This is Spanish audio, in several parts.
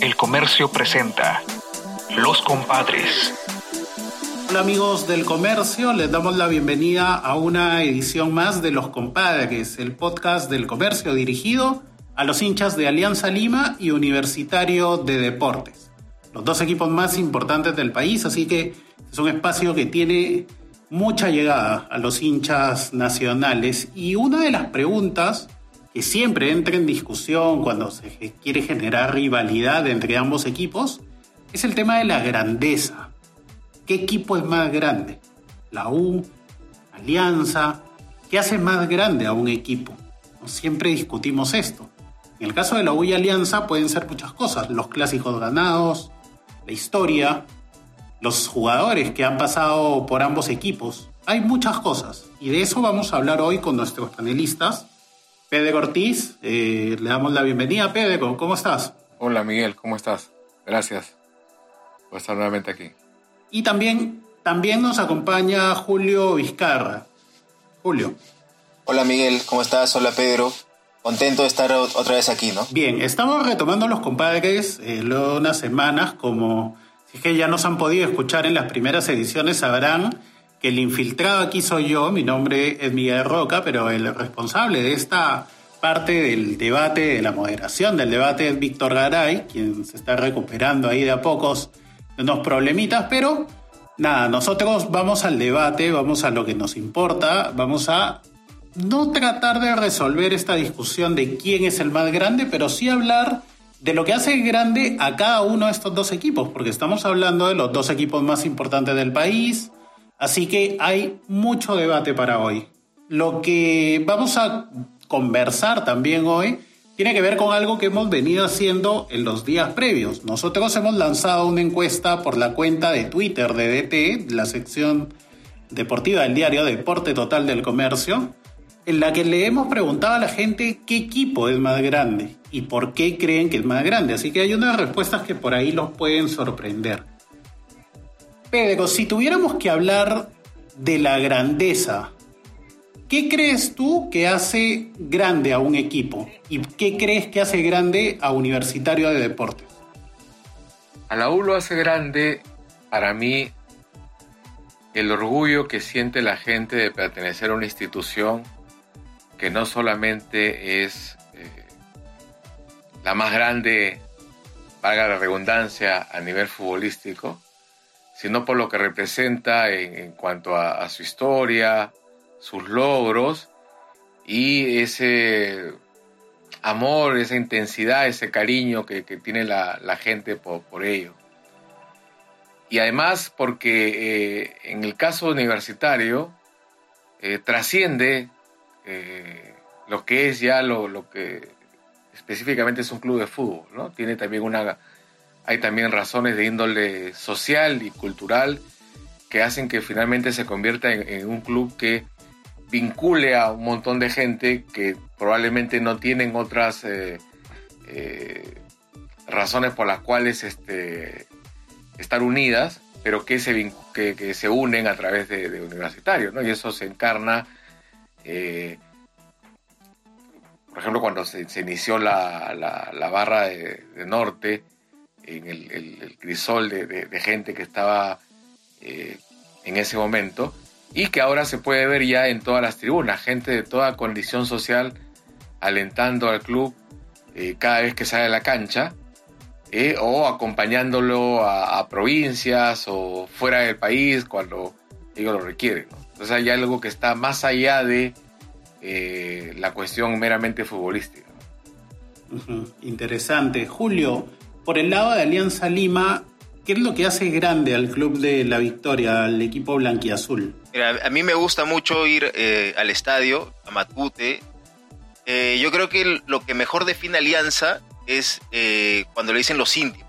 El Comercio presenta Los Compadres. Hola amigos del Comercio, les damos la bienvenida a una edición más de Los Compadres, el podcast del comercio dirigido a los hinchas de Alianza Lima y Universitario de Deportes, los dos equipos más importantes del país, así que es un espacio que tiene mucha llegada a los hinchas nacionales y una de las preguntas que siempre entra en discusión cuando se quiere generar rivalidad entre ambos equipos, es el tema de la grandeza. ¿Qué equipo es más grande? ¿La U? ¿Alianza? ¿Qué hace más grande a un equipo? Siempre discutimos esto. En el caso de la U y Alianza pueden ser muchas cosas, los clásicos ganados, la historia, los jugadores que han pasado por ambos equipos. Hay muchas cosas y de eso vamos a hablar hoy con nuestros panelistas. Pedro Ortiz, eh, le damos la bienvenida. Pedro, ¿cómo estás? Hola Miguel, ¿cómo estás? Gracias por estar nuevamente aquí. Y también, también nos acompaña Julio Vizcarra. Julio. Hola Miguel, ¿cómo estás? Hola Pedro. Contento de estar otra vez aquí, ¿no? Bien, estamos retomando los compadres eh, luego unas semanas, como si es que ya nos han podido escuchar en las primeras ediciones, sabrán que el infiltrado aquí soy yo, mi nombre es Miguel Roca, pero el responsable de esta parte del debate, de la moderación del debate es Víctor Garay, quien se está recuperando ahí de a pocos unos problemitas, pero nada, nosotros vamos al debate, vamos a lo que nos importa, vamos a no tratar de resolver esta discusión de quién es el más grande, pero sí hablar de lo que hace grande a cada uno de estos dos equipos, porque estamos hablando de los dos equipos más importantes del país, Así que hay mucho debate para hoy. Lo que vamos a conversar también hoy tiene que ver con algo que hemos venido haciendo en los días previos. Nosotros hemos lanzado una encuesta por la cuenta de Twitter de DT, la sección deportiva del diario Deporte Total del Comercio, en la que le hemos preguntado a la gente qué equipo es más grande y por qué creen que es más grande. Así que hay unas respuestas que por ahí los pueden sorprender. Pedro, si tuviéramos que hablar de la grandeza, ¿qué crees tú que hace grande a un equipo? ¿Y qué crees que hace grande a Universitario de Deportes? A la U lo hace grande, para mí, el orgullo que siente la gente de pertenecer a una institución que no solamente es eh, la más grande, valga la redundancia, a nivel futbolístico, sino por lo que representa en, cuanto a, su historia, sus logros y ese amor, esa intensidad, ese cariño que, tiene la, gente por, ello. Y además porque eh, en el caso universitario eh, trasciende eh, lo que es ya lo, lo, que específicamente es un club de fútbol, ¿no? Tiene también una hay también razones de índole social y cultural que hacen que finalmente se convierta en, un club que vincule a un montón de gente que probablemente no tienen otras eh, eh, razones por las cuales este, estar unidas, pero que se, que, se unen a través de, universitarios, ¿no? Y eso se encarna, eh, por ejemplo, cuando se, inició la, barra de, de Norte, en el, crisol de, gente que estaba eh, en ese momento y que ahora se puede ver ya en todas las tribunas, gente de toda condición social alentando al club eh, cada vez que sale a la cancha eh, o acompañándolo a, provincias o fuera del país cuando ellos lo requieren. Entonces hay algo que está más allá de la cuestión meramente futbolística. Interesante. Julio, por el lado de Alianza Lima, ¿qué es lo que hace grande al club de la Victoria, al equipo blanquiazul? Mira, a mí me gusta mucho ir eh, al estadio, a Matute. Eh, yo creo que lo que mejor define Alianza es eh, cuando le dicen los íntimos.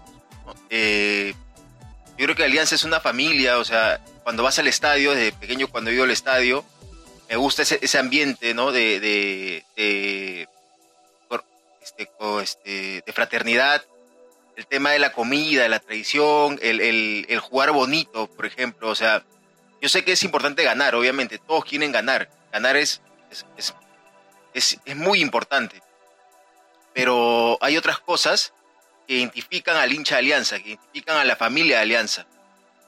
yo creo que Alianza es una familia, o sea, cuando vas al estadio, desde pequeño cuando he ido al estadio, me gusta ese, ambiente, ¿no? De, de, de, este, este, de fraternidad, el tema de la comida, de la tradición, el, el, jugar bonito, por ejemplo. O sea, yo sé que es importante ganar, obviamente, todos quieren ganar. Ganar es, es, es, es, muy importante. pero hay otras cosas que identifican al hincha de Alianza, que identifican a la familia de Alianza.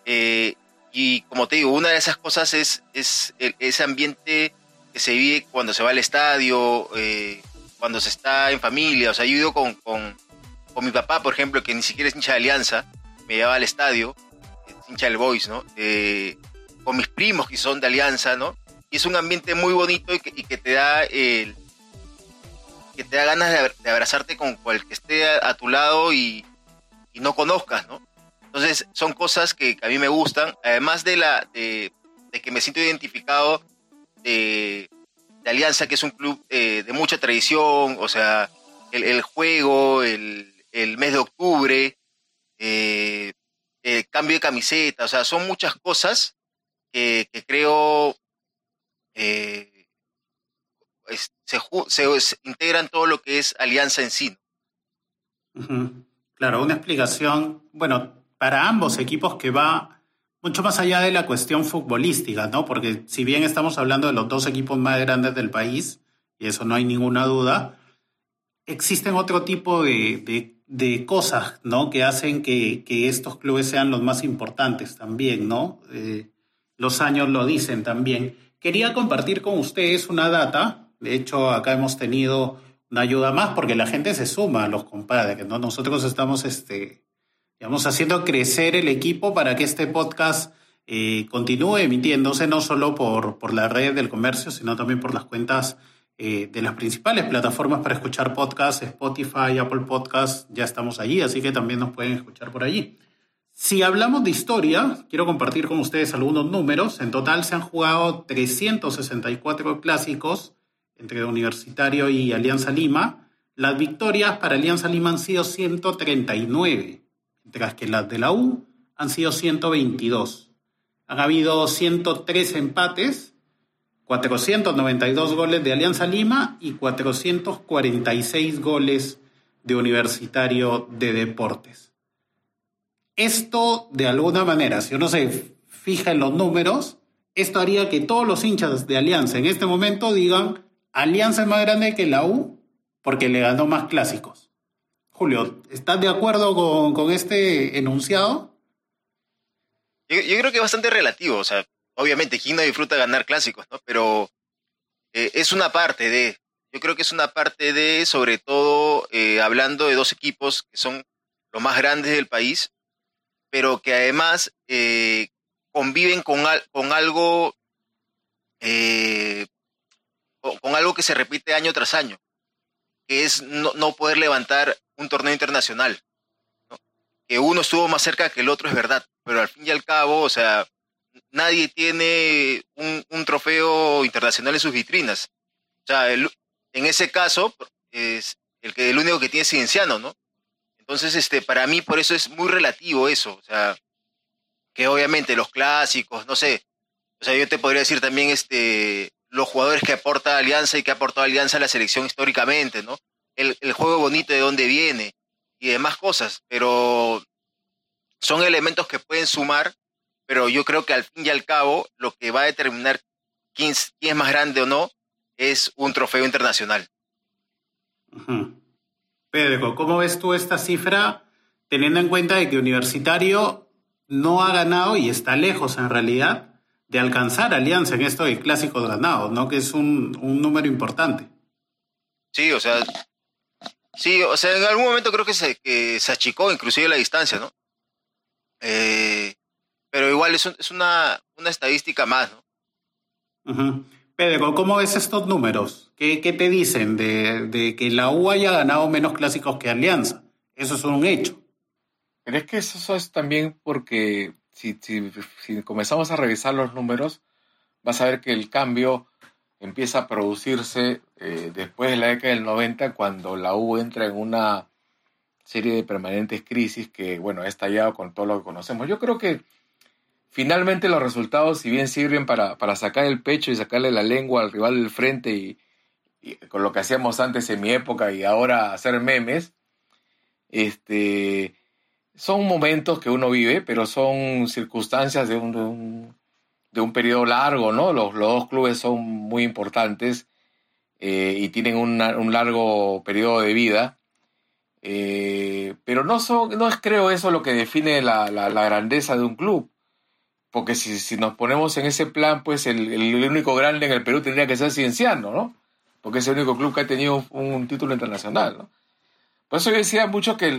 Eh, y como te digo, una de esas cosas es, es ese ambiente que se vive cuando se va al estadio, eh, cuando se está en familia. O sea, yo he ido con, con, con, mi papá, por ejemplo, que ni siquiera es hincha de Alianza, me llevaba al estadio, es hincha del Boys, ¿no? Eh, con mis primos que son de Alianza, ¿no? Y es un ambiente muy bonito y que, y que te da el, que te da ganas de, abrazarte con cual que esté a, tu lado y, y, no conozcas, ¿no? Entonces son cosas que, a mí me gustan, además de, la, de, que me siento identificado de, Alianza, que es un club eh, de mucha tradición, o sea, el, juego, el, el, mes de octubre, eh, el cambio de camiseta, o sea, son muchas cosas que, creo eh, se, se, integran todo lo que es alianza en sí. Claro, una explicación, bueno, para ambos equipos que va mucho más allá de la cuestión futbolística, ¿no? Porque si bien estamos hablando de los dos equipos más grandes del país, y eso no hay ninguna duda, existen otro tipo de, de, cosas, ¿no? Que hacen que, que, estos clubes sean los más importantes también, ¿no? Eh, los años lo dicen también. Quería compartir con ustedes una data de hecho, acá hemos tenido una ayuda más porque la gente se suma a los compadres, ¿no? Nosotros estamos, este, digamos, haciendo crecer el equipo para que este podcast eh, continúe emitiéndose no solo por, por la red del comercio, sino también por las cuentas eh, de las principales plataformas para escuchar podcasts, Spotify, Apple Podcasts, ya estamos allí, así que también nos pueden escuchar por allí. Si hablamos de historia, quiero compartir con ustedes algunos números. En total se han jugado 364 clásicos entre Universitario y Alianza Lima, las victorias para Alianza Lima han sido 139, mientras que las de la U han sido 122. Han habido 103 empates, 492 goles de Alianza Lima y 446 goles de Universitario de Deportes. Esto, de alguna manera, si uno se fija en los números, esto haría que todos los hinchas de Alianza en este momento digan, Alianza es más grande que la U porque le ganó más clásicos. Julio, ¿estás de acuerdo con, este enunciado? Yo, creo que es bastante relativo. O sea, obviamente, ¿quién disfruta ganar clásicos? ¿no? Pero eh, es una parte de. Yo creo que es una parte de, sobre todo, eh, hablando de dos equipos que son los más grandes del país, pero que además eh, conviven con, con algo con algo que se repite año tras año, que es no, poder levantar un torneo internacional. Que uno estuvo más cerca que el otro es verdad, pero al fin y al cabo, o sea, nadie tiene un, trofeo internacional en sus vitrinas. O sea, en ese caso, es el, que, el único que tiene es Cienciano, ¿no? Entonces, este, para mí, por eso es muy relativo eso. O sea, que obviamente los clásicos, no sé. O sea, yo te podría decir también, este, los jugadores que aporta Alianza y que ha aportado Alianza a la selección históricamente, ¿no? El, juego bonito de dónde viene y demás cosas, pero son elementos que pueden sumar, pero yo creo que al fin y al cabo lo que va a determinar quién, es más grande o no es un trofeo internacional. Pedro, ¿cómo ves tú esta cifra teniendo en cuenta de que Universitario no ha ganado y está lejos en realidad de alcanzar Alianza en esto de clásicos ganados, ¿no? Que es un, número importante. Sí, o sea, sí, o sea, en algún momento creo que se, que se achicó inclusive la distancia, ¿no? Eh, pero igual es, es una, una, estadística más, ¿no? Pedro, ¿cómo ves estos números? ¿Qué, qué te dicen de, de, que la U haya ganado menos clásicos que Alianza? Eso es un hecho. Pero es que eso es también porque si, si, comenzamos a revisar los números, vas a ver que el cambio empieza a producirse eh, después de la década del 90, cuando la U entra en una serie de permanentes crisis que, bueno, ha estallado con todo lo que conocemos. Yo creo que finalmente los resultados, si bien sirven para, para sacar el pecho y sacarle la lengua al rival del frente y, con lo que hacíamos antes en mi época y ahora hacer memes, este, son momentos que uno vive, pero son circunstancias de un, de un, periodo largo, ¿no? Los, los, dos clubes son muy importantes eh, y tienen un largo periodo de vida. Eh, pero no, son, no es creo eso lo que define la, grandeza de un club. Porque si, nos ponemos en ese plan, pues el, único grande en el Perú tendría que ser Cienciano, ¿no? Porque es el único club que ha tenido un, título internacional, ¿no? Por eso yo decía mucho que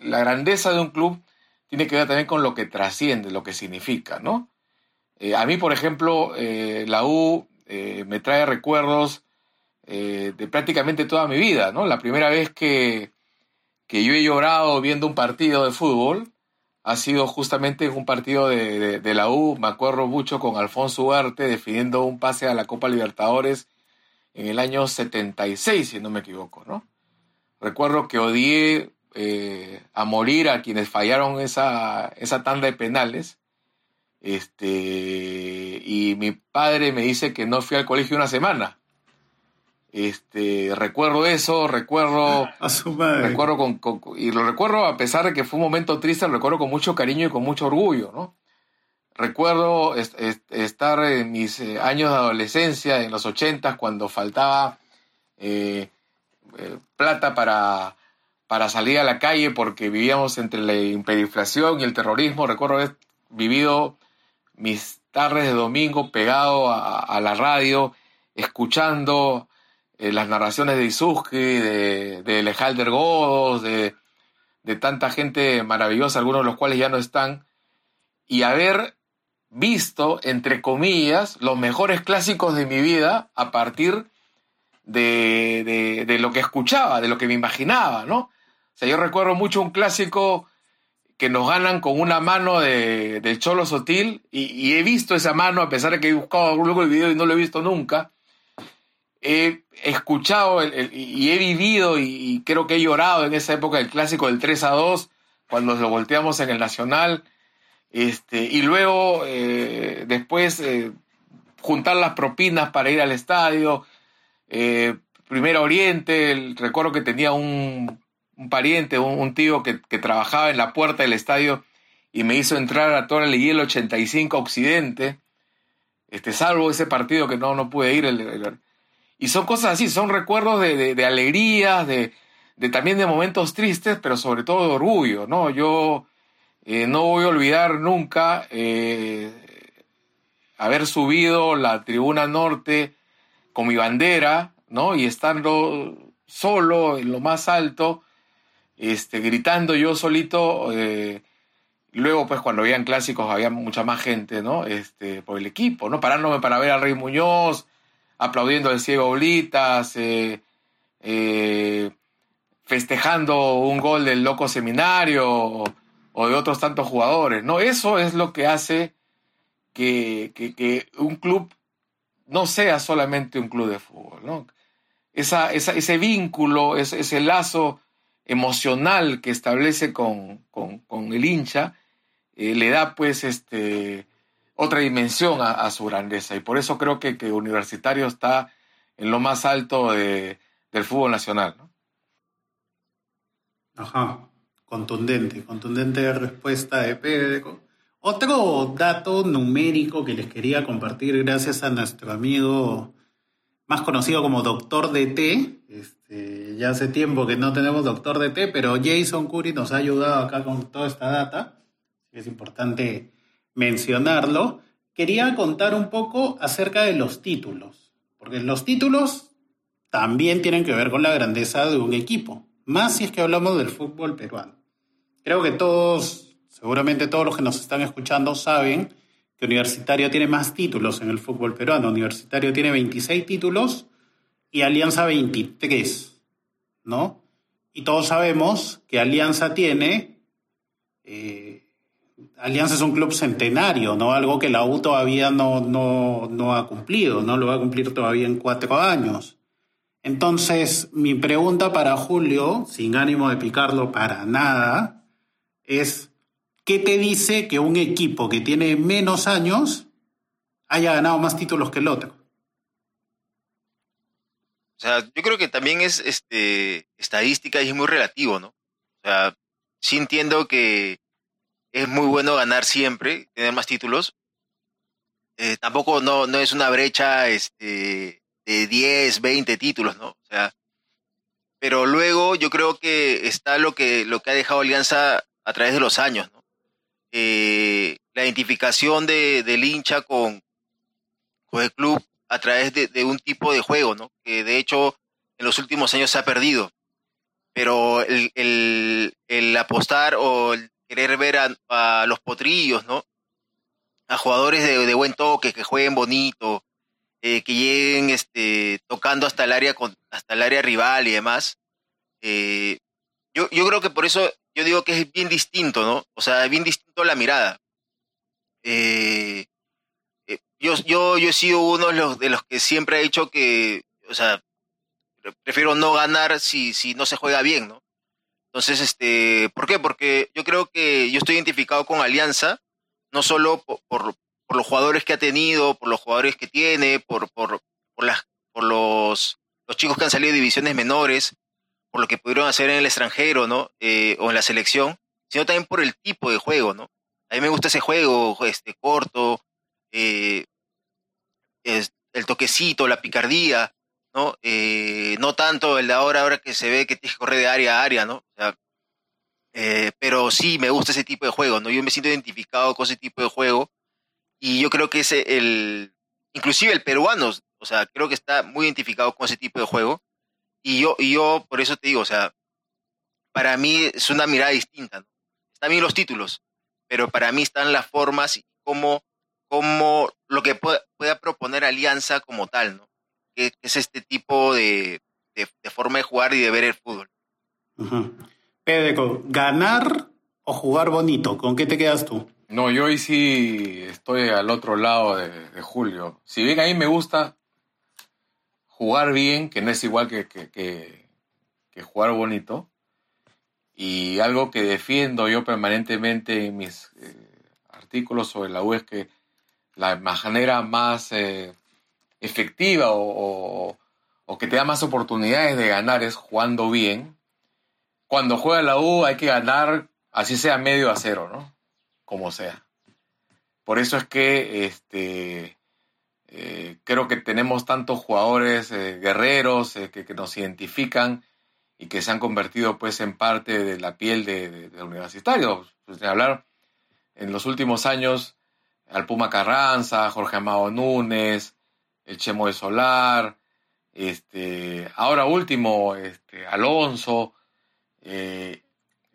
la grandeza de un club tiene que ver también con lo que trasciende, lo que significa, ¿no? Eh, a mí, por ejemplo, eh, la U me trae recuerdos de prácticamente toda mi vida, ¿no? La primera vez que, que yo he llorado viendo un partido de fútbol ha sido justamente un partido de, la U, me acuerdo mucho con Alfonso Huarte definiendo un pase a la Copa Libertadores en el año 76, si no me equivoco, ¿no? Recuerdo que odié eh, a morir a quienes fallaron esa, esa tanda de penales. Este, y mi padre me dice que no fui al colegio una semana. Este, recuerdo eso, recuerdo, recuerdo con, y lo recuerdo a pesar de que fue un momento triste, lo recuerdo con mucho cariño y con mucho orgullo, ¿no? Recuerdo estar en mis eh, años de adolescencia, en los ochentas, cuando faltaba eh, eh, plata para, para salir a la calle porque vivíamos entre la hiperinflación y el terrorismo. Recuerdo haber vivido mis tardes de domingo pegado a la radio, escuchando eh, las narraciones de Isuski, de, de Lejalder Godos, de, de tanta gente maravillosa, algunos de los cuales ya no están, y haber visto, entre comillas, los mejores clásicos de mi vida a partir de, de, lo que escuchaba, de lo que me imaginaba, ¿no? O sea, yo recuerdo mucho un clásico que nos ganan con una mano de, Cholo Sotil y, y, he visto esa mano a pesar de que he buscado luego el video y no lo he visto nunca he escuchado y he vivido y, creo que he llorado en esa época del clásico del 3 a 2, cuando lo volteamos en el Nacional. Este, y luego, eh, después, eh, juntar las propinas para ir al estadio. Eh, Primero Oriente, recuerdo que tenía un, pariente, un, tío que, trabajaba en la puerta del estadio y me hizo entrar a Torre el 85 Occidente. Este, salvo ese partido que no, no pude ir, el, y son cosas así, son recuerdos de, de, alegrías, de, también de momentos tristes, pero sobre todo de orgullo, ¿no? Yo eh, no voy a olvidar nunca eh, haber subido la tribuna norte con mi bandera, ¿no? Y estando solo en lo más alto, este, gritando yo solito. Eh, luego, pues, cuando habían clásicos había mucha más gente, ¿no? Este, por el equipo, ¿no? Parándome para ver al Rey Muñoz, aplaudiendo al ciego Oblitas, eh, eh, festejando un gol del loco seminario o, de otros tantos jugadores. ¿no? Eso es lo que hace que, un club no sea solamente un club de fútbol. ¿no? Esa, ese vínculo, ese, lazo emocional que establece con, el hincha, eh, le da pues este otra dimensión a, su grandeza. Y por eso creo que, que Universitario está en lo más alto del fútbol nacional. Ajá, contundente, contundente respuesta de Pedro. Otro dato numérico que les quería compartir gracias a nuestro amigo más conocido como Doctor DT. Este, ya hace tiempo que no tenemos Doctor DT, pero Jason Curry nos ha ayudado acá con toda esta data. Es importante mencionarlo, quería contar un poco acerca de los títulos, porque los títulos también tienen que ver con la grandeza de un equipo, más si es que hablamos del fútbol peruano. Creo que todos, seguramente todos los que nos están escuchando saben que Universitario tiene más títulos en el fútbol peruano. Universitario tiene 26 títulos y Alianza 23, ¿no? Y todos sabemos que Alianza tiene eh, Alianza es un club centenario, ¿no? Algo que la U todavía no, no, ha cumplido, no lo va a cumplir todavía en cuatro años. Entonces, mi pregunta para Julio, sin ánimo de picarlo para nada, es, ¿qué te dice que un equipo que tiene menos años haya ganado más títulos que el otro? O sea, yo creo que también es este, estadística y es muy relativo, ¿no? O sea, sí entiendo que es muy bueno ganar siempre, tener más títulos. Eh, tampoco no, no es una brecha este, de 10, 20 títulos, ¿no? O sea, pero luego yo creo que está lo que, lo que ha dejado Alianza a través de los años, ¿no? Eh, la identificación de, del hincha con, con el club a través de, un tipo de juego, ¿no? Que de hecho en los últimos años se ha perdido. Pero el, el, apostar o el querer ver a, los potrillos, ¿no? A jugadores de, buen toque, que jueguen bonito, eh, que lleguen este, tocando hasta el área con, hasta el área rival y demás. Eh, yo, yo creo que por eso yo digo que es bien distinto, ¿no? O sea, bien distinto la mirada. Eh, yo, yo, yo he sido uno de los, de los que siempre ha dicho que, o sea, prefiero no ganar si, si no se juega bien, ¿no? Entonces, este, ¿por qué? Porque yo creo que yo estoy identificado con Alianza, no solo por, por, los jugadores que ha tenido, por los jugadores que tiene, por, por, por, las, por los, los chicos que han salido de divisiones menores, por lo que pudieron hacer en el extranjero, ¿no? Eh, o en la selección, sino también por el tipo de juego, ¿no? A mí me gusta ese juego, este, corto, eh, el toquecito, la picardía, ¿no? Eh, no tanto el de ahora, ahora que se ve que tienes que correr de área a área, ¿no? Eh, pero sí me gusta ese tipo de juego, ¿no? Yo me siento identificado con ese tipo de juego y yo creo que ese, el, inclusive el peruano, o sea, creo que está muy identificado con ese tipo de juego y yo, y yo por eso te digo, o sea, para mí es una mirada distinta, ¿no? Están bien los títulos, pero para mí están las formas y cómo como lo que pueda, proponer Alianza como tal, ¿no? Que, es este tipo de, forma de jugar y de ver el fútbol. Pedro, ¿ganar o jugar bonito? ¿Con qué te quedas tú? No, yo hoy sí estoy al otro lado de, Julio. Si bien a mí me gusta jugar bien, que no es igual que, que, jugar bonito, y algo que defiendo yo permanentemente en mis eh, artículos sobre la U es que la manera más eh, efectiva o, que te da más oportunidades de ganar es jugando bien. Cuando juega la U hay que ganar, así sea medio a cero, ¿no? Como sea. Por eso es que este, eh, creo que tenemos tantos jugadores eh, guerreros que, nos identifican y que se han convertido pues en parte de la piel de, de, universitarios. Pues, de hablar en los últimos años al Puma Carranza, Jorge Amado Núñez, el Chemo de Solar, este, ahora último, este, Alonso. Eh,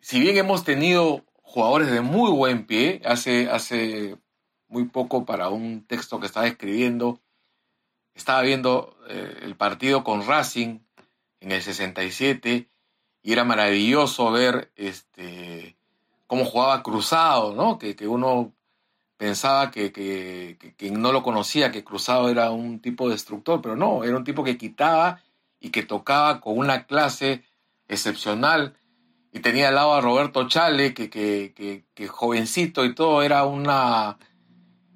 si bien hemos tenido jugadores de muy buen pie, hace, hace muy poco para un texto que estaba escribiendo, estaba viendo eh, el partido con Racing en el 67 y era maravilloso ver este, cómo jugaba cruzado, ¿no? Que, que uno pensaba que, que, no lo conocía, que Cruzado era un tipo destructor, pero no, era un tipo que quitaba y que tocaba con una clase excepcional. Y tenía al lado a Roberto Chale, que, que, jovencito y todo, era una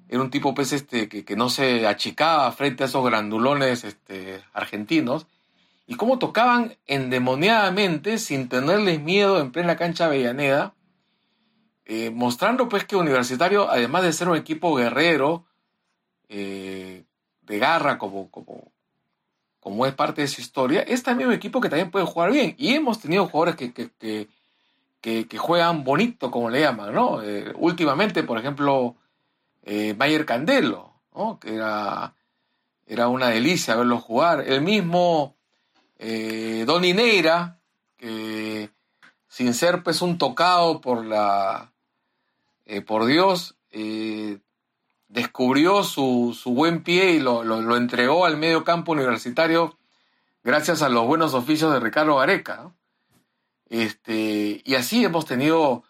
era un tipo pues este que, no se achicaba frente a esos grandulones este, argentinos y cómo tocaban endemoniadamente sin tenerles miedo en plena cancha Avellaneda eh, mostrando pues que Universitario, además de ser un equipo guerrero, eh, de garra como, como, como es parte de su historia, es también un equipo que también puede jugar bien. Y hemos tenido jugadores que, que, que, juegan bonito, como le llaman, ¿no? Eh, últimamente, por ejemplo, Mayer Candelo, ¿no? Que era, era una delicia verlo jugar. El mismo Don Neira, que sin ser pues un tocado por la eh, por Dios, eh, descubrió su, buen pie y lo, entregó al medio campo universitario gracias a los buenos oficios de Ricardo Gareca. Este, y así hemos tenido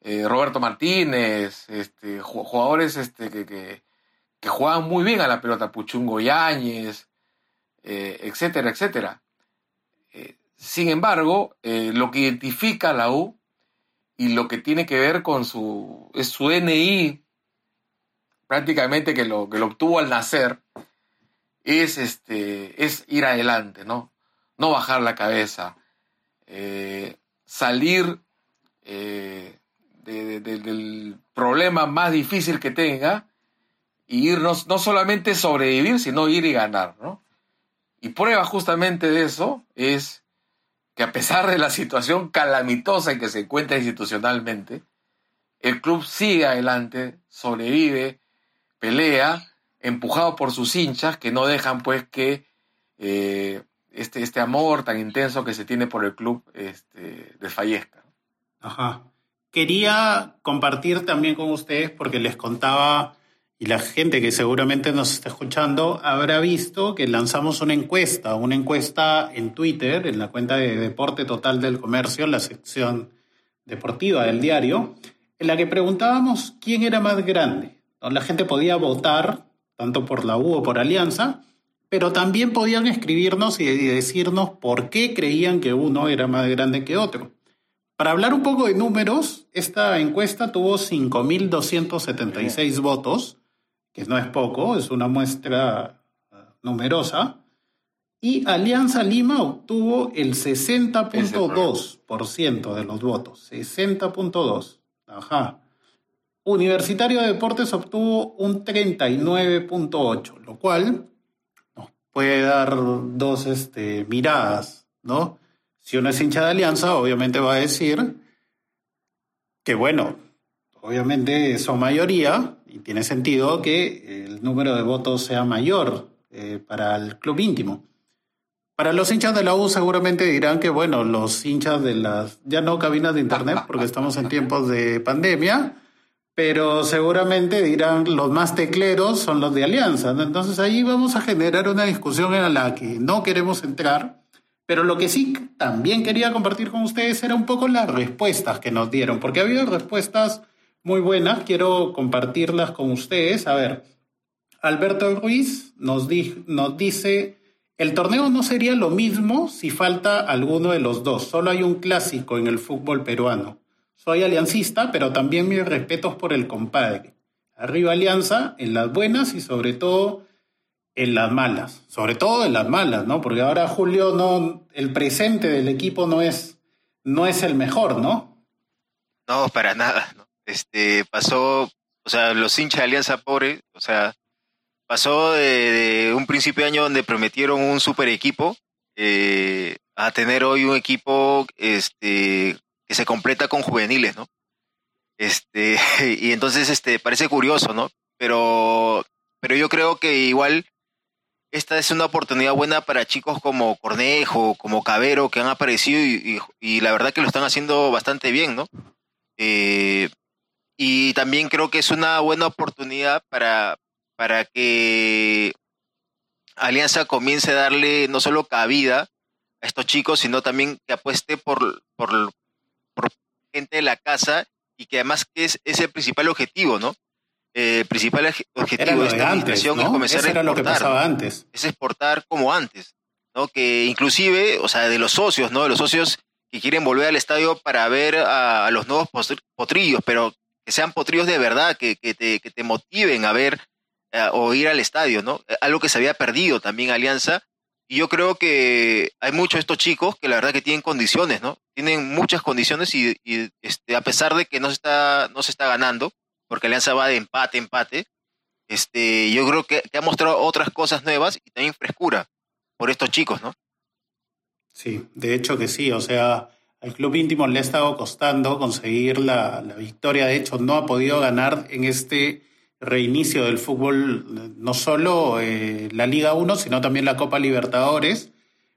eh, Roberto Martínez, este, jugadores este, que, que, juegan muy bien a la pelota, Puchungo Yáñez, etcétera, etcétera. sin embargo, lo que identifica a la U y lo que tiene que ver con su, es su DNI, prácticamente que lo, que lo obtuvo al nacer, es, este, es ir adelante, ¿no? No bajar la cabeza, eh, salir eh, del problema más difícil que tenga y irnos, no solamente sobrevivir, sino ir y ganar, ¿no? Y prueba justamente de eso es que a pesar de la situación calamitosa en que se encuentra institucionalmente, el club sigue adelante, sobrevive, pelea, empujado por sus hinchas que no dejan pues que eh, este, este amor tan intenso que se tiene por el club este, desfallezca. Ajá. Quería compartir también con ustedes, porque les contaba, y la gente que seguramente nos está escuchando habrá visto que lanzamos una encuesta, una encuesta en Twitter, en la cuenta de Deporte Total del Comercio, en la sección deportiva del diario, en la que preguntábamos quién era más grande. La gente podía votar tanto por la U o por Alianza, pero también podían escribirnos y decirnos por qué creían que uno era más grande que otro. Para hablar un poco de números, esta encuesta tuvo 5.276 votos, que no es poco, es una muestra uh, numerosa, y Alianza Lima obtuvo el 60.2% de los votos, 60.2. Ajá. Universitario de Deportes obtuvo un 39.8, lo cual nos puede dar dos este, miradas, ¿no? Si uno es hincha de Alianza, obviamente va a decir que, bueno, obviamente son mayoría y tiene sentido que el número de votos sea mayor eh, para el club íntimo. Para los hinchas de la U seguramente dirán que, bueno, los hinchas de las, ya no cabinas de internet, porque estamos en tiempos de pandemia, pero seguramente dirán los más tecleros son los de Alianza. Entonces ahí vamos a generar una discusión en la que no queremos entrar, pero lo que sí también quería compartir con ustedes era un poco las respuestas que nos dieron, porque ha habido respuestas muy buenas, quiero compartirlas con ustedes. A ver, Alberto Ruiz nos, nos dice... El torneo no sería lo mismo si falta alguno de los dos. Solo hay un clásico en el fútbol peruano. Soy aliancista, pero también mis respetos por el compadre. Arriba Alianza en las buenas y sobre todo en las malas. Sobre todo en las malas, ¿no? Porque ahora Julio no, el presente del equipo no es, no es el mejor, ¿no? No, para nada. Este pasó, o sea, los hinchas de Alianza pobre, o sea, pasó de, un principio de año donde prometieron un super equipo eh, a tener hoy un equipo este, que se completa con juveniles, ¿no? Este, y entonces este, parece curioso, ¿no? Pero, pero yo creo que igual esta es una oportunidad buena para chicos como Cornejo, como Cabero, que han aparecido y, la verdad que lo están haciendo bastante bien, ¿no? Eh, y también creo que es una buena oportunidad para, para que Alianza comience a darle no solo cabida a estos chicos, sino también que apueste por, por, gente de la casa y que además que es, el principal objetivo, ¿no? Eh, el principal objetivo de esta administración es comenzar a exportar. lo que pasaba antes. Es exportar como antes, ¿no? Que inclusive, o sea, de los socios, ¿no? De los socios que quieren volver al estadio para ver a, los nuevos potrillos, pero que sean potrillos de verdad, que, que, te, que te motiven a ver eh, o ir al estadio, ¿no? Eh, algo que se había perdido también Alianza. Y yo creo que hay muchos de estos chicos que la verdad que tienen condiciones, ¿no? Tienen muchas condiciones y, este, a pesar de que no se, está, no se está ganando, porque Alianza va de empate, empate, este, yo creo que, ha mostrado otras cosas nuevas y también frescura por estos chicos, ¿no? Sí, de hecho que sí, o sea, al club íntimo le ha estado costando conseguir la, la victoria, de hecho no ha podido ganar en este reinicio del fútbol, no solo eh, la Liga 1, sino también la Copa Libertadores.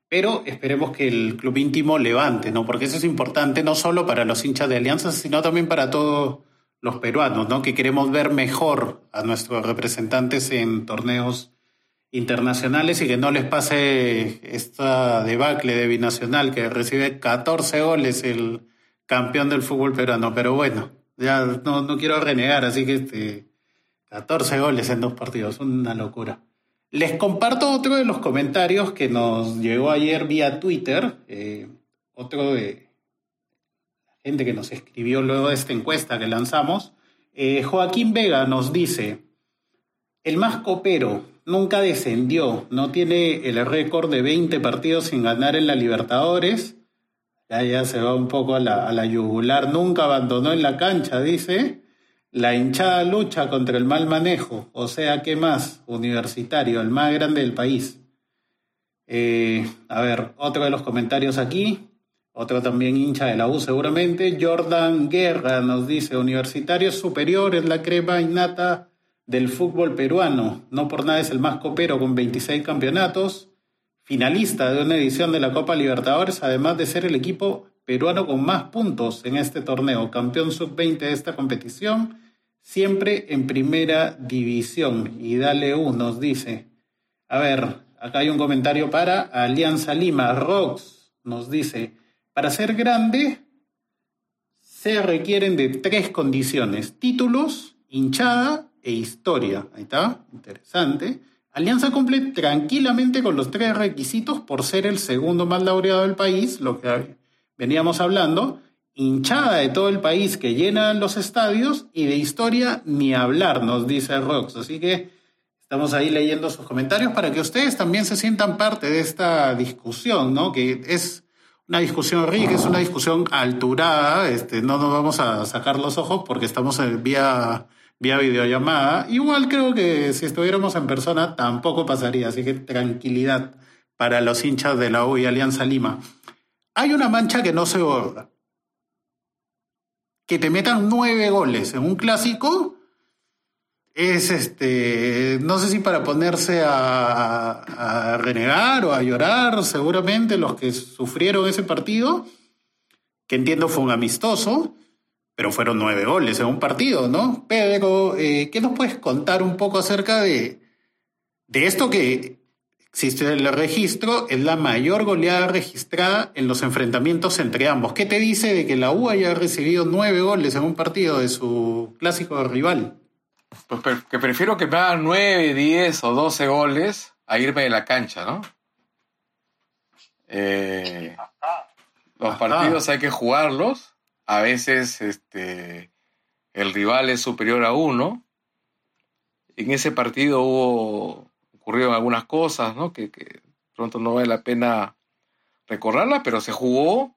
Pero esperemos que el club íntimo levante, ¿no? Porque eso es importante no solo para los hinchas de Alianza, sino también para todos los peruanos, ¿no? Que queremos ver mejor a nuestros representantes en torneos internacionales y que no les pase esta debacle de binacional que recibe 14 goles el campeón del fútbol peruano. Pero bueno, ya no, no quiero renegar, así que este, 14 goles en dos partidos, una locura. Les comparto otro de los comentarios que nos llegó ayer vía Twitter, eh, otro de la gente que nos escribió luego de esta encuesta que lanzamos. Eh, Joaquín Vega nos dice, el más copero nunca descendió, no tiene el récord de 20 partidos sin ganar en la Libertadores, ya, se va un poco a la, a la yugular, nunca abandonó en la cancha, dice, la hinchada lucha contra el mal manejo, o sea, ¿qué más? Universitario, el más grande del país. Eh, a ver, otro de los comentarios aquí. Otro también hincha de la U seguramente. Jordan Guerra nos dice, Universitario Superior es la crema innata del fútbol peruano. No por nada es el más copero con 26 campeonatos. Finalista de una edición de la Copa Libertadores, además de ser el equipo peruano con más puntos en este torneo. Campeón sub-20 de esta competición. Siempre en primera división. Y dale U, nos dice. A ver, acá hay un comentario para Alianza Lima. Rox nos dice. Para ser grande se requieren de tres condiciones, títulos, hinchada e historia. Ahí está, interesante. Alianza cumple tranquilamente con los tres requisitos por ser el segundo más laureado del país, lo que veníamos hablando, hinchada de todo el país que llena los estadios y de historia ni hablar, nos dice Rox. Así que estamos ahí leyendo sus comentarios para que ustedes también se sientan parte de esta discusión, ¿no? Que es una discusión rica, es una discusión alturada, este, no nos vamos a sacar los ojos porque estamos en vía, vía videollamada. Igual creo que si estuviéramos en persona tampoco pasaría, así que tranquilidad para los hinchas de la U y Alianza Lima. Hay una mancha que no se borra. Que te metan nueve goles en un clásico es este, no sé si para ponerse a, renegar o a llorar, seguramente los que sufrieron ese partido, que entiendo fue un amistoso, pero fueron nueve goles en un partido, ¿no? Pedro, eh, ¿qué nos puedes contar un poco acerca de, de esto que existe en el registro? Es la mayor goleada registrada en los enfrentamientos entre ambos. ¿Qué te dice de que la U haya recibido nueve goles en un partido de su clásico rival? Pues que prefiero que me hagan 9, 10 o 12 goles a irme de la cancha, ¿no? Eh, los partidos hay que jugarlos. A veces este, el rival es superior a uno. En ese partido hubo ocurrieron algunas cosas, ¿no? Que, que pronto no vale la pena recordarlas, pero se jugó,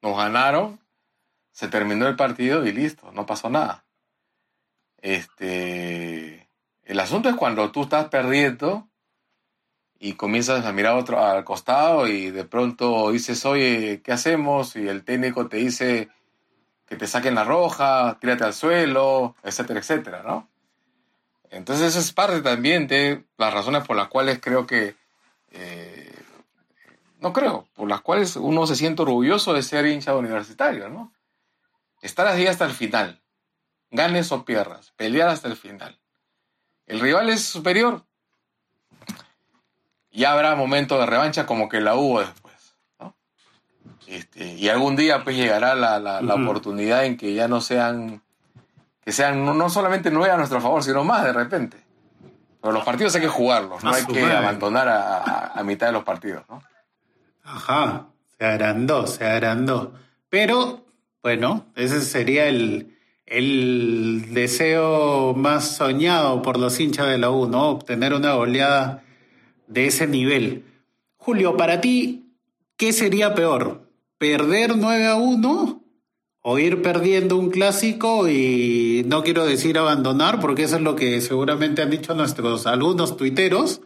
nos ganaron, se terminó el partido y listo, no pasó nada. Este, el asunto es cuando tú estás perdiendo y comienzas a mirar otro, al costado y de pronto dices, oye, ¿qué hacemos? Y el técnico te dice que te saquen la roja, tírate al suelo, etcétera, etcétera, ¿no? Entonces eso es parte también de las razones por las cuales creo que, eh, no creo, por las cuales uno se siente orgulloso de ser hincha universitario, ¿no? Estar así hasta el final ganes o pierdas, pelear hasta el final. El rival es superior. Ya habrá momento de revancha como que la hubo después. Este, y algún día pues llegará la, oportunidad en que ya no sean, que sean no, solamente nueve a nuestro favor, sino más de repente. Pero los partidos hay que jugarlos, no hay que abandonar a, mitad de los partidos. ¿no? Ajá, se agrandó, se agrandó. Pero, bueno, ese sería el, el deseo más soñado por los hinchas de la U, ¿no? Obtener una goleada de ese nivel. Julio, para ti, ¿qué sería peor? ¿Perder 9 a 1 o ir perdiendo un clásico y no quiero decir abandonar, porque eso es lo que seguramente han dicho nuestros algunos tuiteros?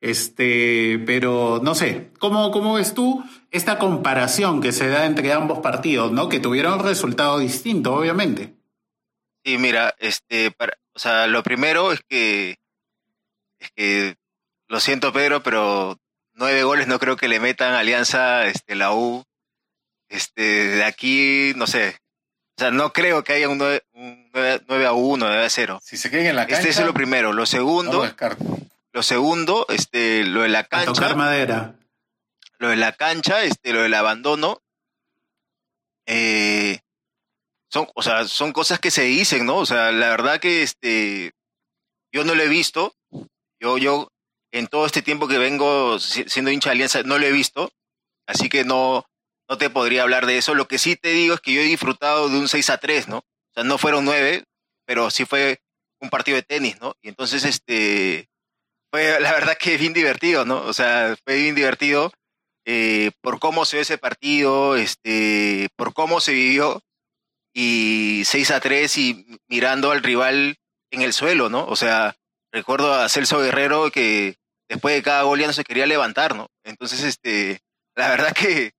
Este, pero no sé, ¿cómo, ¿cómo ves tú esta comparación que se da entre ambos partidos, ¿no? Que tuvieron un resultado distinto, obviamente. Sí, mira, este, para, o sea, lo primero es que, es que, lo siento Pedro, pero nueve goles no creo que le metan Alianza, este, la U, este, de aquí, no sé, o sea, no creo que haya un 9, a 1, 9 a 0. Si se queden en la cancha. Este es lo primero. Lo segundo, lo, segundo, este, lo de la cancha. tocar madera. Lo de la cancha, este, lo del abandono. Eh, son, o sea, son cosas que se dicen, ¿no? O sea, la verdad que este, yo no lo he visto. Yo, yo, en todo este tiempo que vengo siendo hincha de Alianza, no lo he visto. Así que no, no te podría hablar de eso. Lo que sí te digo es que yo he disfrutado de un 6 a 3, ¿no? O sea, no fueron nueve, pero sí fue un partido de tenis, ¿no? Y entonces, este, fue la verdad que bien divertido, ¿no? O sea, fue bien divertido eh, por cómo se ve ese partido, este, por cómo se vivió y 6 a 3 y mirando al rival en el suelo, ¿no? O sea, recuerdo a Celso Guerrero que después de cada gol ya no se quería levantar, ¿no? Entonces, este, la verdad que,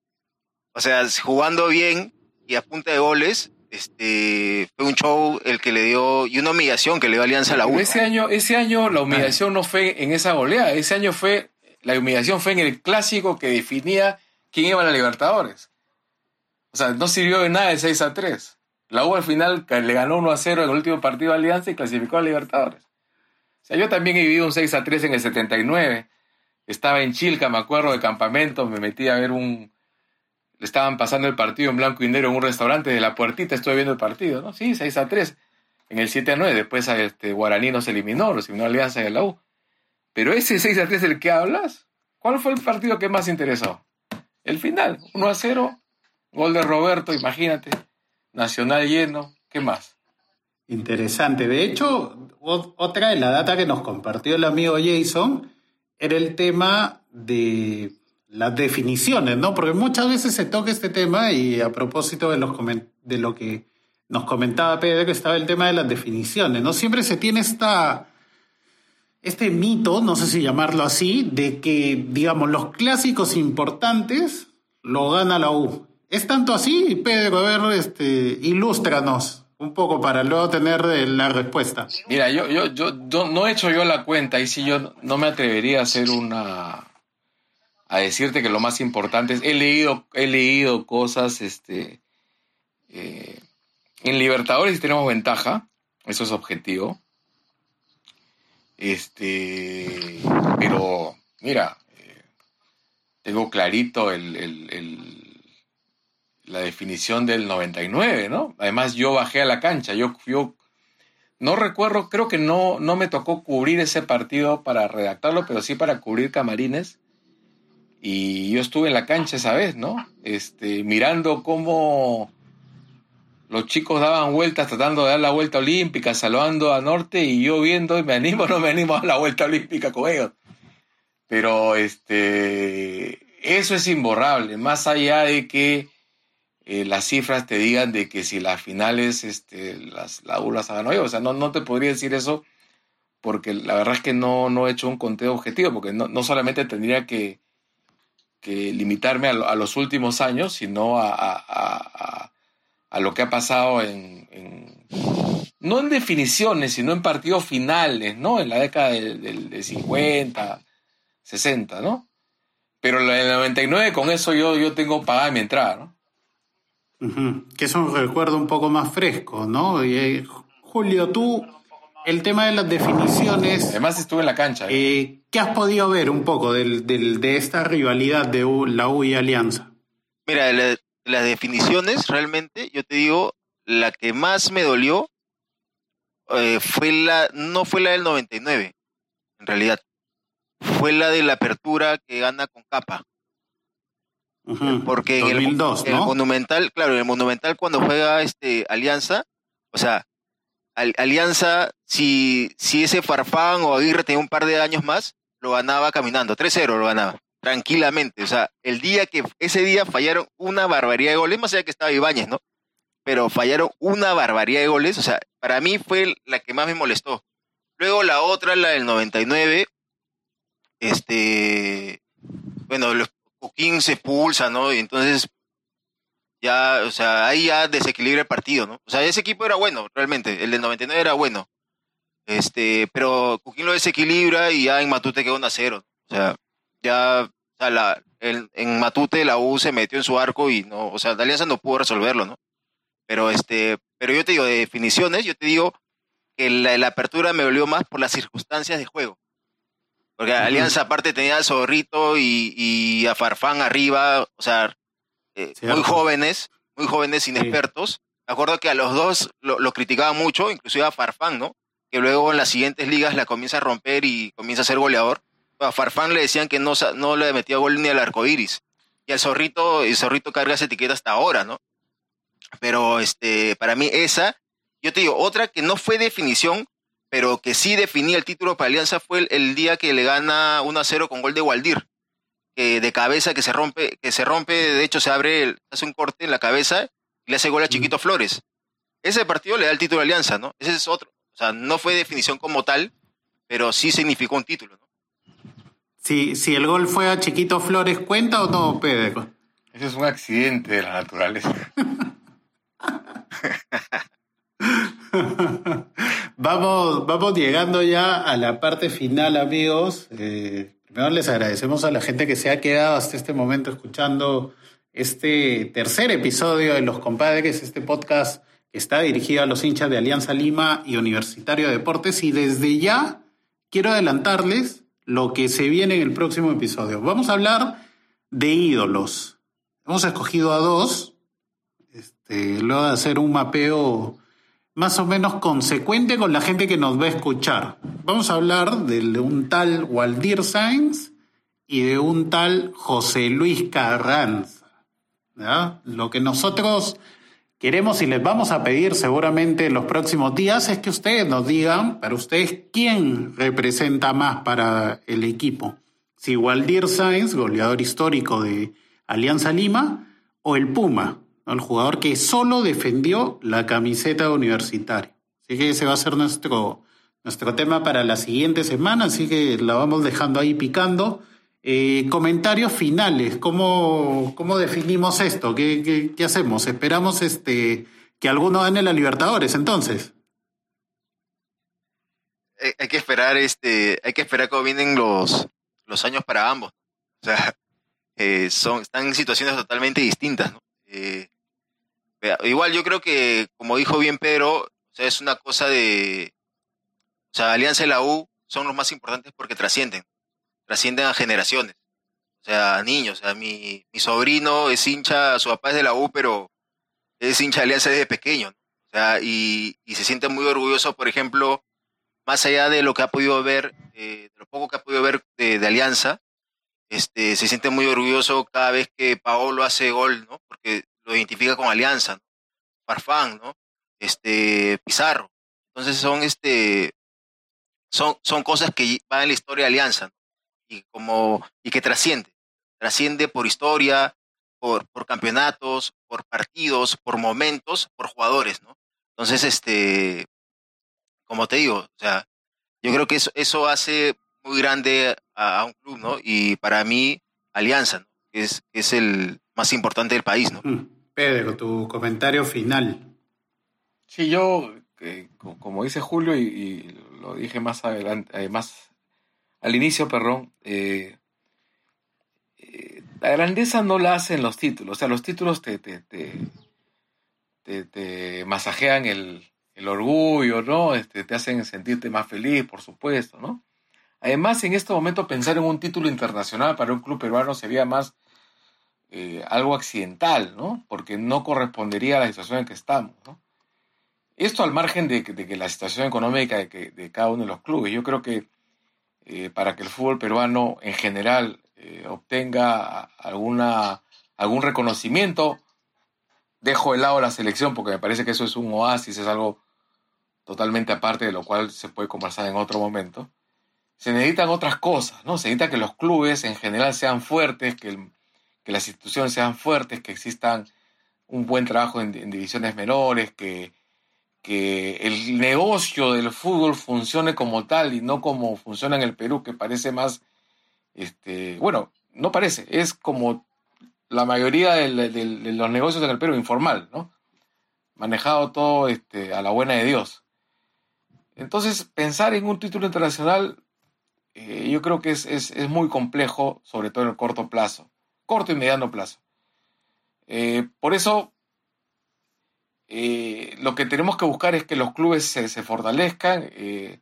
o sea, jugando bien y a punta de goles, este, fue un show el que le dio, y una humillación que le dio Alianza a la U. Ese año, ese año la humillación no fue en esa goleada, ese año fue, la humillación fue en el clásico que definía quién iba a la Libertadores. O sea, no sirvió de nada el 6 a 3. La U al final le ganó 1 a 0 en el último partido de Alianza y clasificó a Libertadores. O sea, yo también he vivido un 6 a 3 en el 79. Estaba en Chilca, me acuerdo, de campamento, me metí a ver un... Le estaban pasando el partido en blanco y negro en un restaurante, de la puertita estuve viendo el partido, ¿no? Sí, 6 a 3. En el 7 a 9, después este, Guaraní nos eliminó, nos eliminó Alianza y la U. Pero ese 6 a 3 del que hablas, ¿cuál fue el partido que más interesó? El final, 1 a 0, gol de Roberto, imagínate, Nacional lleno, ¿qué más? Interesante. De hecho, otra de la data que nos compartió el amigo Jason era el tema de las definiciones, ¿no? Porque muchas veces se toca este tema y a propósito de, los de lo que nos comentaba Pedro, que estaba el tema de las definiciones, ¿no? Siempre se tiene esta, este mito, no sé si llamarlo así, de que, digamos, los clásicos importantes lo gana la U. ¿Es tanto así, Pedro? A ver, este, ilústranos un poco para luego tener eh, la respuesta. Mira, yo, yo, yo, no he hecho yo la cuenta y si yo no me atrevería a hacer una a decirte que lo más importante es he leído he leído cosas este eh, en Libertadores tenemos ventaja eso es objetivo este pero mira eh, tengo clarito el la definición del 99, ¿no? Además yo bajé a la cancha, yo, yo no recuerdo, creo que no, no me tocó cubrir ese partido para redactarlo, pero sí para cubrir camarines. Y yo estuve en la cancha esa vez, ¿no? Este, mirando cómo los chicos daban vueltas tratando de dar la vuelta olímpica, saludando a Norte y yo viendo y me animo o no me animo a la vuelta olímpica con ellos. Pero este, eso es imborrable, más allá de que eh, las cifras te digan de que si las finales este, las, la U las ha ganado O sea, no, no te podría decir eso porque la verdad es que no, no he hecho un conteo objetivo, porque no, no solamente tendría que, que limitarme a, los últimos años, sino a, a, a lo que ha pasado en, no en definiciones, sino en partidos finales, ¿no? En la década del de, 50, 60, ¿no? Pero en el 99 con eso yo, yo tengo pagada mi entrada, ¿no? Que es un recuerdo un poco más fresco, ¿no? Eh, Julio, tú, el tema de las definiciones. Además, estuve en la cancha. ¿eh? ¿eh? ¿Qué has podido ver un poco del, del, de esta rivalidad de la U y Alianza? Mira, las definiciones, realmente, yo te digo, la que más me dolió eh, fue la, no fue la del 99, en realidad. Fue la de la apertura que gana con capa. Porque en, el, Monumental, claro, en el Monumental cuando juega este Alianza, o sea, Alianza, si, si ese Farfán o Aguirre tenía un par de años más, lo ganaba caminando, 3-0 lo ganaba, tranquilamente. O sea, el día que, ese día fallaron una barbaridad de goles, más allá que estaba Ibáñez, ¿no? Pero fallaron una barbaridad de goles, o sea, para mí fue la que más me molestó. Luego la otra, la del 99, este, bueno, los Coquín se ¿no? Y entonces ya, o sea, ahí ya desequilibra el partido, ¿no? O sea, ese equipo era bueno, realmente, el del 99 era bueno. Este, pero Coquín lo desequilibra y ya en Matute quedó un a cero. O sea, ya, o sea, la, en Matute la U se metió en su arco y no, o sea, la Alianza no pudo resolverlo, ¿no? Pero este, pero yo te digo, de definiciones, yo te digo que la, la apertura me dolió más por las circunstancias de juego. Porque Alianza aparte tenía a Zorrito y, a Farfán arriba, o sea, eh, muy jóvenes, muy jóvenes inexpertos. Me acuerdo que a los dos lo, lo criticaba mucho, inclusive a Farfán, ¿no? Que luego en las siguientes ligas la comienza a romper y comienza a ser goleador. A Farfán le decían que no, no le metía gol ni al arco iris. Y al Zorrito, el Zorrito carga esa etiqueta hasta ahora, ¿no? Pero este, para mí esa, yo te digo, otra que no fue definición, pero que sí definía el título para Alianza fue el, día que le gana 1 a 0 con gol de Waldir, que de cabeza que se rompe, que se rompe, de hecho se abre, hace un corte en la cabeza y le hace gol a Chiquito Flores. Ese partido le da el título a Alianza, ¿no? Ese es otro. O sea, no fue definición como tal, pero sí significó un título, ¿no? Si, si el gol fue a Chiquito Flores, ¿cuenta o no, Pedro? Ese es un accidente de la naturaleza. vamos, vamos llegando ya a la parte final, amigos. Eh, primero les agradecemos a la gente que se ha quedado hasta este momento escuchando este tercer episodio de Los Compadres, este podcast que está dirigido a los hinchas de Alianza Lima y Universitario de Deportes. Y desde ya quiero adelantarles lo que se viene en el próximo episodio. Vamos a hablar de ídolos. Hemos escogido a dos. Este, luego de hacer un mapeo más o menos consecuente con la gente que nos va a escuchar. Vamos a hablar de un tal Waldir Sainz y de un tal José Luis Carranza. Lo que nosotros queremos y les vamos a pedir seguramente en los próximos días es que ustedes nos digan, para ustedes, quién representa más para el equipo. Si Waldir Sainz, goleador histórico de Alianza Lima, o el Puma, el jugador que solo defendió la camiseta universitaria. Así que ese va a ser nuestro, nuestro tema para la siguiente semana, así que la vamos dejando ahí picando. Eh, comentarios finales, ¿cómo, cómo definimos esto? ¿Qué, qué, hacemos? ¿Esperamos este, que alguno gane la Libertadores entonces? Hay, que esperar, este, hay que esperar cómo vienen los, los años para ambos. O sea, eh, son, están en situaciones totalmente distintas. Eh, Igual yo creo que, como dijo bien Pedro, es una cosa de... O sea, Alianza y la U son los más importantes porque trascienden, trascienden a generaciones, o sea, a niños. O sea, mi, mi sobrino es hincha, su papá es de la U, pero es hincha de Alianza desde pequeño. O sea, y, y, se siente muy orgulloso, por ejemplo, más allá de lo que ha podido ver, eh, de lo poco que ha podido ver de, de, Alianza, este, se siente muy orgulloso cada vez que Paolo hace gol, ¿no? Porque lo identifica con Alianza, Farfán, ¿no? Este, Pizarro. Entonces son este son, son cosas que van en la historia de Alianza y como y que trasciende. Trasciende por historia, por, por campeonatos, por partidos, por momentos, por jugadores, ¿no? Entonces, este, como te digo, o sea, yo creo que eso, eso hace muy grande a, un club, ¿no? Y para mí, Alianza, ¿no? es, es el más importante del país, ¿no? Mm. Pedro, tu comentario final. Sí, yo, eh, como dice Julio y, lo dije más adelante, eh, más al inicio, perdón, eh, la grandeza no la hacen los títulos, o sea, los títulos te, te, te, masajean el, el, orgullo, ¿no? Este, te hacen sentirte más feliz, por supuesto, ¿no? Además, en este momento pensar en un título internacional para un club peruano sería más eh, algo accidental, ¿no? Porque no correspondería a la situación en que estamos, ¿no? Esto al margen de, que la situación económica de, cada uno de los clubes. Yo creo que eh, para que el fútbol peruano en general eh, obtenga alguna, algún reconocimiento, dejo de lado la selección porque me parece que eso es un oasis, es algo totalmente aparte de lo cual se puede conversar en otro momento. Se necesitan otras cosas, ¿no? Se necesita que los clubes en general sean fuertes, que el, que las instituciones sean fuertes, que existan un buen trabajo en, divisiones menores, que, que el negocio del fútbol funcione como tal y no como funciona en el Perú, que parece más, este, bueno, no parece, es como la mayoría de, los negocios en el Perú, informal, ¿no? Manejado todo este, a la buena de Dios. Entonces, pensar en un título internacional, eh, yo creo que es, es, muy complejo, sobre todo en el corto plazo corto y mediano plazo. Eh, por eso, eh, lo que tenemos que buscar es que los clubes se, fortalezcan, eh,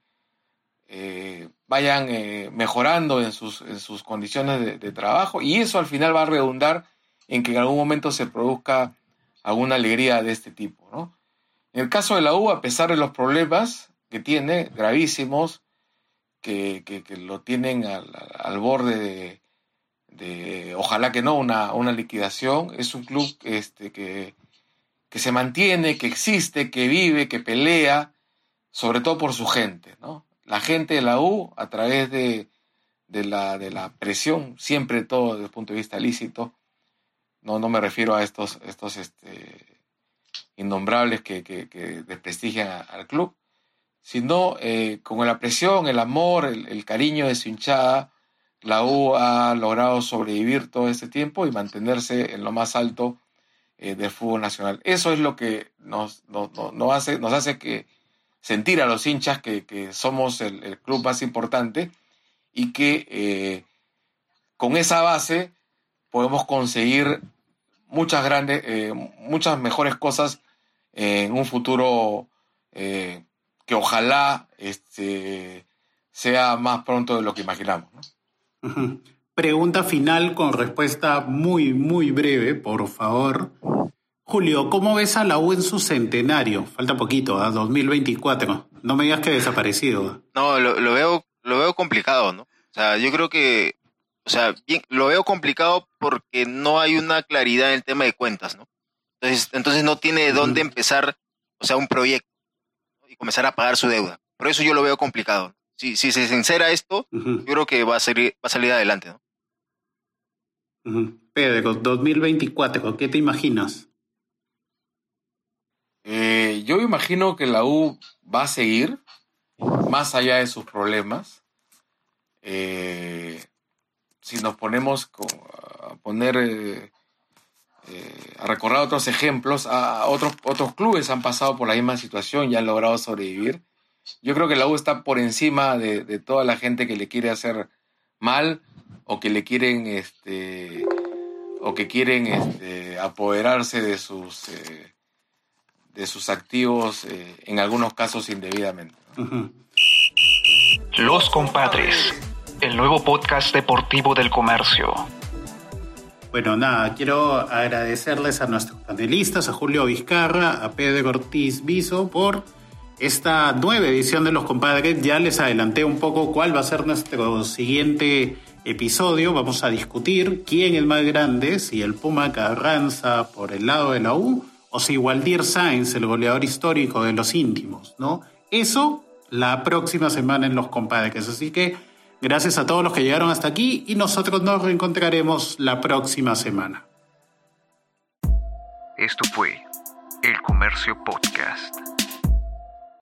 vayan mejorando en sus, en sus condiciones de, trabajo y eso al final va a redundar en que en algún momento se produzca alguna alegría de este tipo. En el caso de la U, a pesar de los problemas que tiene, gravísimos, que, lo tienen al borde de, ojalá que no, una, una liquidación. Es un club este, que, que se mantiene, que existe, que vive, que pelea, sobre todo por su gente. ¿no? La gente de la U, a través de, de, la, de la presión, siempre todo desde el punto de vista lícito, no, no me refiero a estos, estos este, innombrables que, que, desprestigian al club, sino eh, con la presión, el amor, el, el cariño de su hinchada, la U ha logrado sobrevivir todo este tiempo y mantenerse en lo más alto eh, del fútbol nacional. Eso es lo que nos, hace, nos hace que sentir a los hinchas que, somos el, club más importante y que eh, con esa base podemos conseguir muchas grandes, eh, muchas mejores cosas en un futuro que ojalá este, sea más pronto de lo que imaginamos. Pregunta final con respuesta muy, muy breve, por favor. Julio, ¿cómo ves a la U en su centenario? Falta poquito, a 2024. No me digas que desaparecido. No, lo, veo, lo veo complicado, ¿no? O sea, yo creo que, o sea, bien, lo veo complicado porque no hay una claridad en el tema de cuentas, ¿no? Entonces, entonces no tiene dónde empezar, o sea, un proyecto y comenzar a pagar su deuda. Por eso yo lo veo complicado si, si se sincera esto, yo creo que va a, salir, va a salir adelante. ¿no? Pedro, 2024, ¿qué te imaginas? Eh, yo imagino que la U va a seguir más allá de sus problemas. Eh, si nos ponemos a poner eh, a recordar otros ejemplos, a otros, otros clubes han pasado por la misma situación y han logrado sobrevivir. Yo creo que la U está por encima de, toda la gente que le quiere hacer mal o que le quieren este o que quieren este, apoderarse de sus eh, de sus activos eh, en algunos casos indebidamente. Los compadres, el nuevo podcast deportivo del comercio. Bueno, nada, quiero agradecerles a nuestros panelistas, a Julio Vizcarra, a Pedro Ortiz Viso, por esta nueva edición de Los Compadres. Ya les adelanté un poco cuál va a ser nuestro siguiente episodio. Vamos a discutir quién es más grande, si el Puma Carranza por el lado de la U o si Waldir Sainz, el goleador histórico de los íntimos, ¿no? Eso la próxima semana en Los Compadres. Así que gracias a todos los que llegaron hasta aquí y nosotros nos reencontraremos la próxima semana. Esto fue El Comercio Podcast.